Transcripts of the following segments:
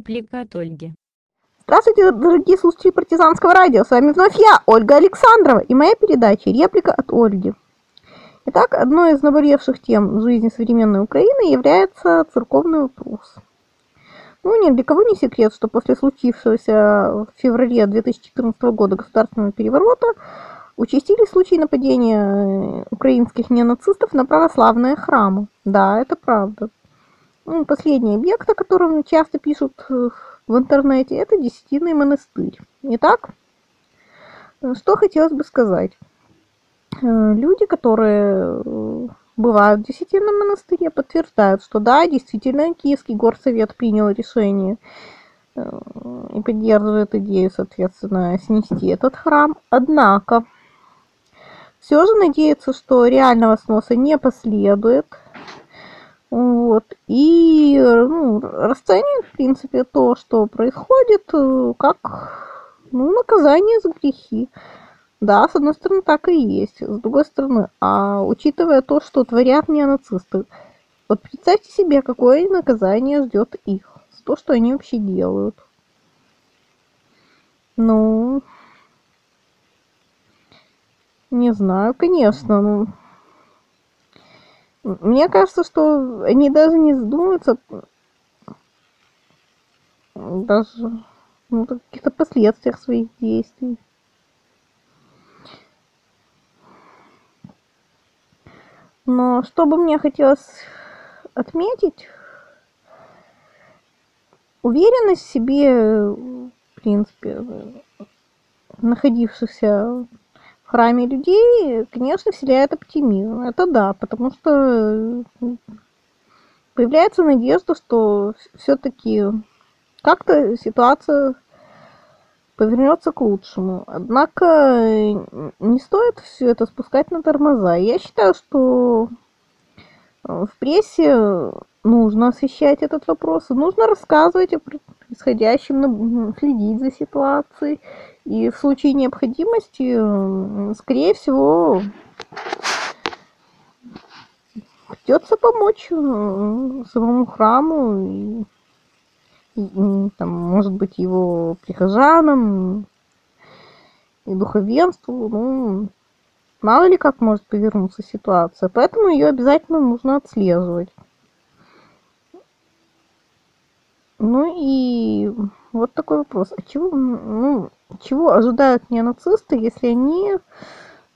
Реплика от Ольги. Здравствуйте, дорогие слушатели партизанского радио. С вами вновь я, Ольга Александрова, и моя передача «Реплика от Ольги». Итак, одной из наболевших тем в жизни современной Украины является церковный вопрос. Ну, ни для кого не секрет, что после случившегося в феврале 2014 года государственного переворота участились случаи нападения украинских неонацистов на православные храмы. Да, это правда. Ну, последний объект, о котором часто пишут э, в интернете, это Десятинный монастырь. Итак, э, что хотелось бы сказать. Э, люди, которые бывают в Десятинном монастыре, подтверждают, что да, действительно, Киевский горсовет принял решение и поддерживает идею, соответственно, снести этот храм. Однако, все же надеется, что реального сноса не последует, вот. И ну, расценивает, в принципе, то, что происходит, э, как ну, наказание за грехи. Да, с одной стороны, так и есть. С другой стороны, а учитывая то, что творят неонацисты, вот представьте себе, какое наказание ждет их за то, что они вообще делают. Ну, не знаю, конечно, ну, мне кажется, что они даже не задумываются даже ну, каких-то последствиях своих действий. Но что бы мне хотелось отметить, уверенность в себе, в принципе, находившихся храме людей, конечно, вселяет оптимизм. Это да, потому что появляется надежда, что все-таки как-то ситуация повернется к лучшему. Однако не стоит все это спускать на тормоза. Я считаю, что в прессе нужно освещать этот вопрос, нужно рассказывать о происходящем, следить за ситуацией и в случае необходимости, скорее всего, придется помочь самому храму и, и там, может быть, его прихожанам и духовенству. Ну, мало ли как может повернуться ситуация. Поэтому ее обязательно нужно отслеживать. Ну и вот такой вопрос. А чего, ну, чего ожидают неонацисты, если они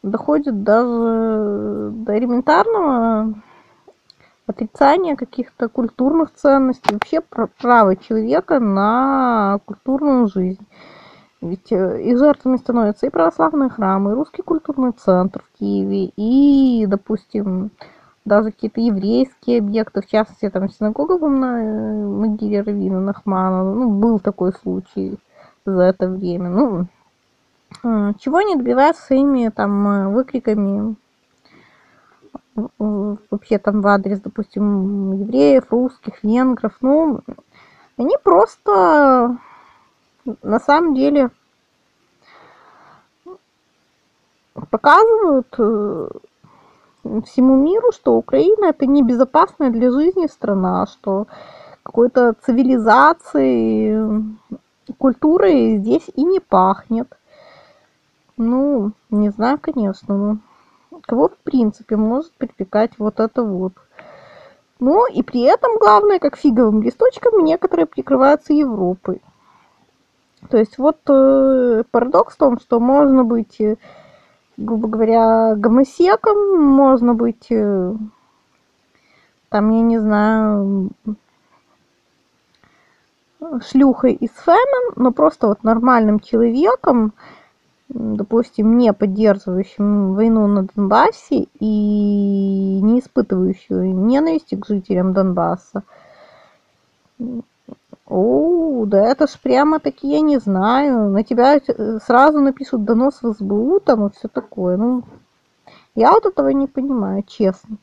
доходят даже до элементарного отрицания каких-то культурных ценностей, вообще права человека на культурную жизнь. Ведь э, их жертвами становятся и православные храмы, и русский культурный центр в Киеве, и, допустим, даже какие-то еврейские объекты, в частности, там синагога на э, могиле Равина Нахманова, ну, был такой случай за это время. Ну, а, чего они добиваются своими там э, выкриками вообще там в адрес, допустим, евреев, русских, венгров, ну, они просто на самом деле показывают э, всему миру, что Украина это небезопасная для жизни страна, что какой-то цивилизации, культурой здесь и не пахнет. Ну, не знаю, конечно, но кого в принципе может припекать вот это вот. Ну и при этом главное, как фиговым листочком, некоторые прикрываются Европой. То есть вот э, парадокс в том, что можно быть грубо говоря, гомосеком, можно быть, э, там, я не знаю, шлюхой из фемен, но просто вот нормальным человеком, допустим, не поддерживающим войну на Донбассе и не испытывающим ненависти к жителям Донбасса. О, да это ж прямо таки, я не знаю, на тебя э, сразу напишут донос в СБУ там и все такое. Ну, я вот этого не понимаю, честно.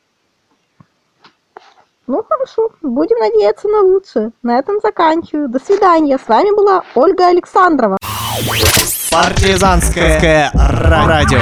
Ну хорошо, будем надеяться на лучшее. На этом заканчиваю. До свидания. С вами была Ольга Александрова. Партизанское радио.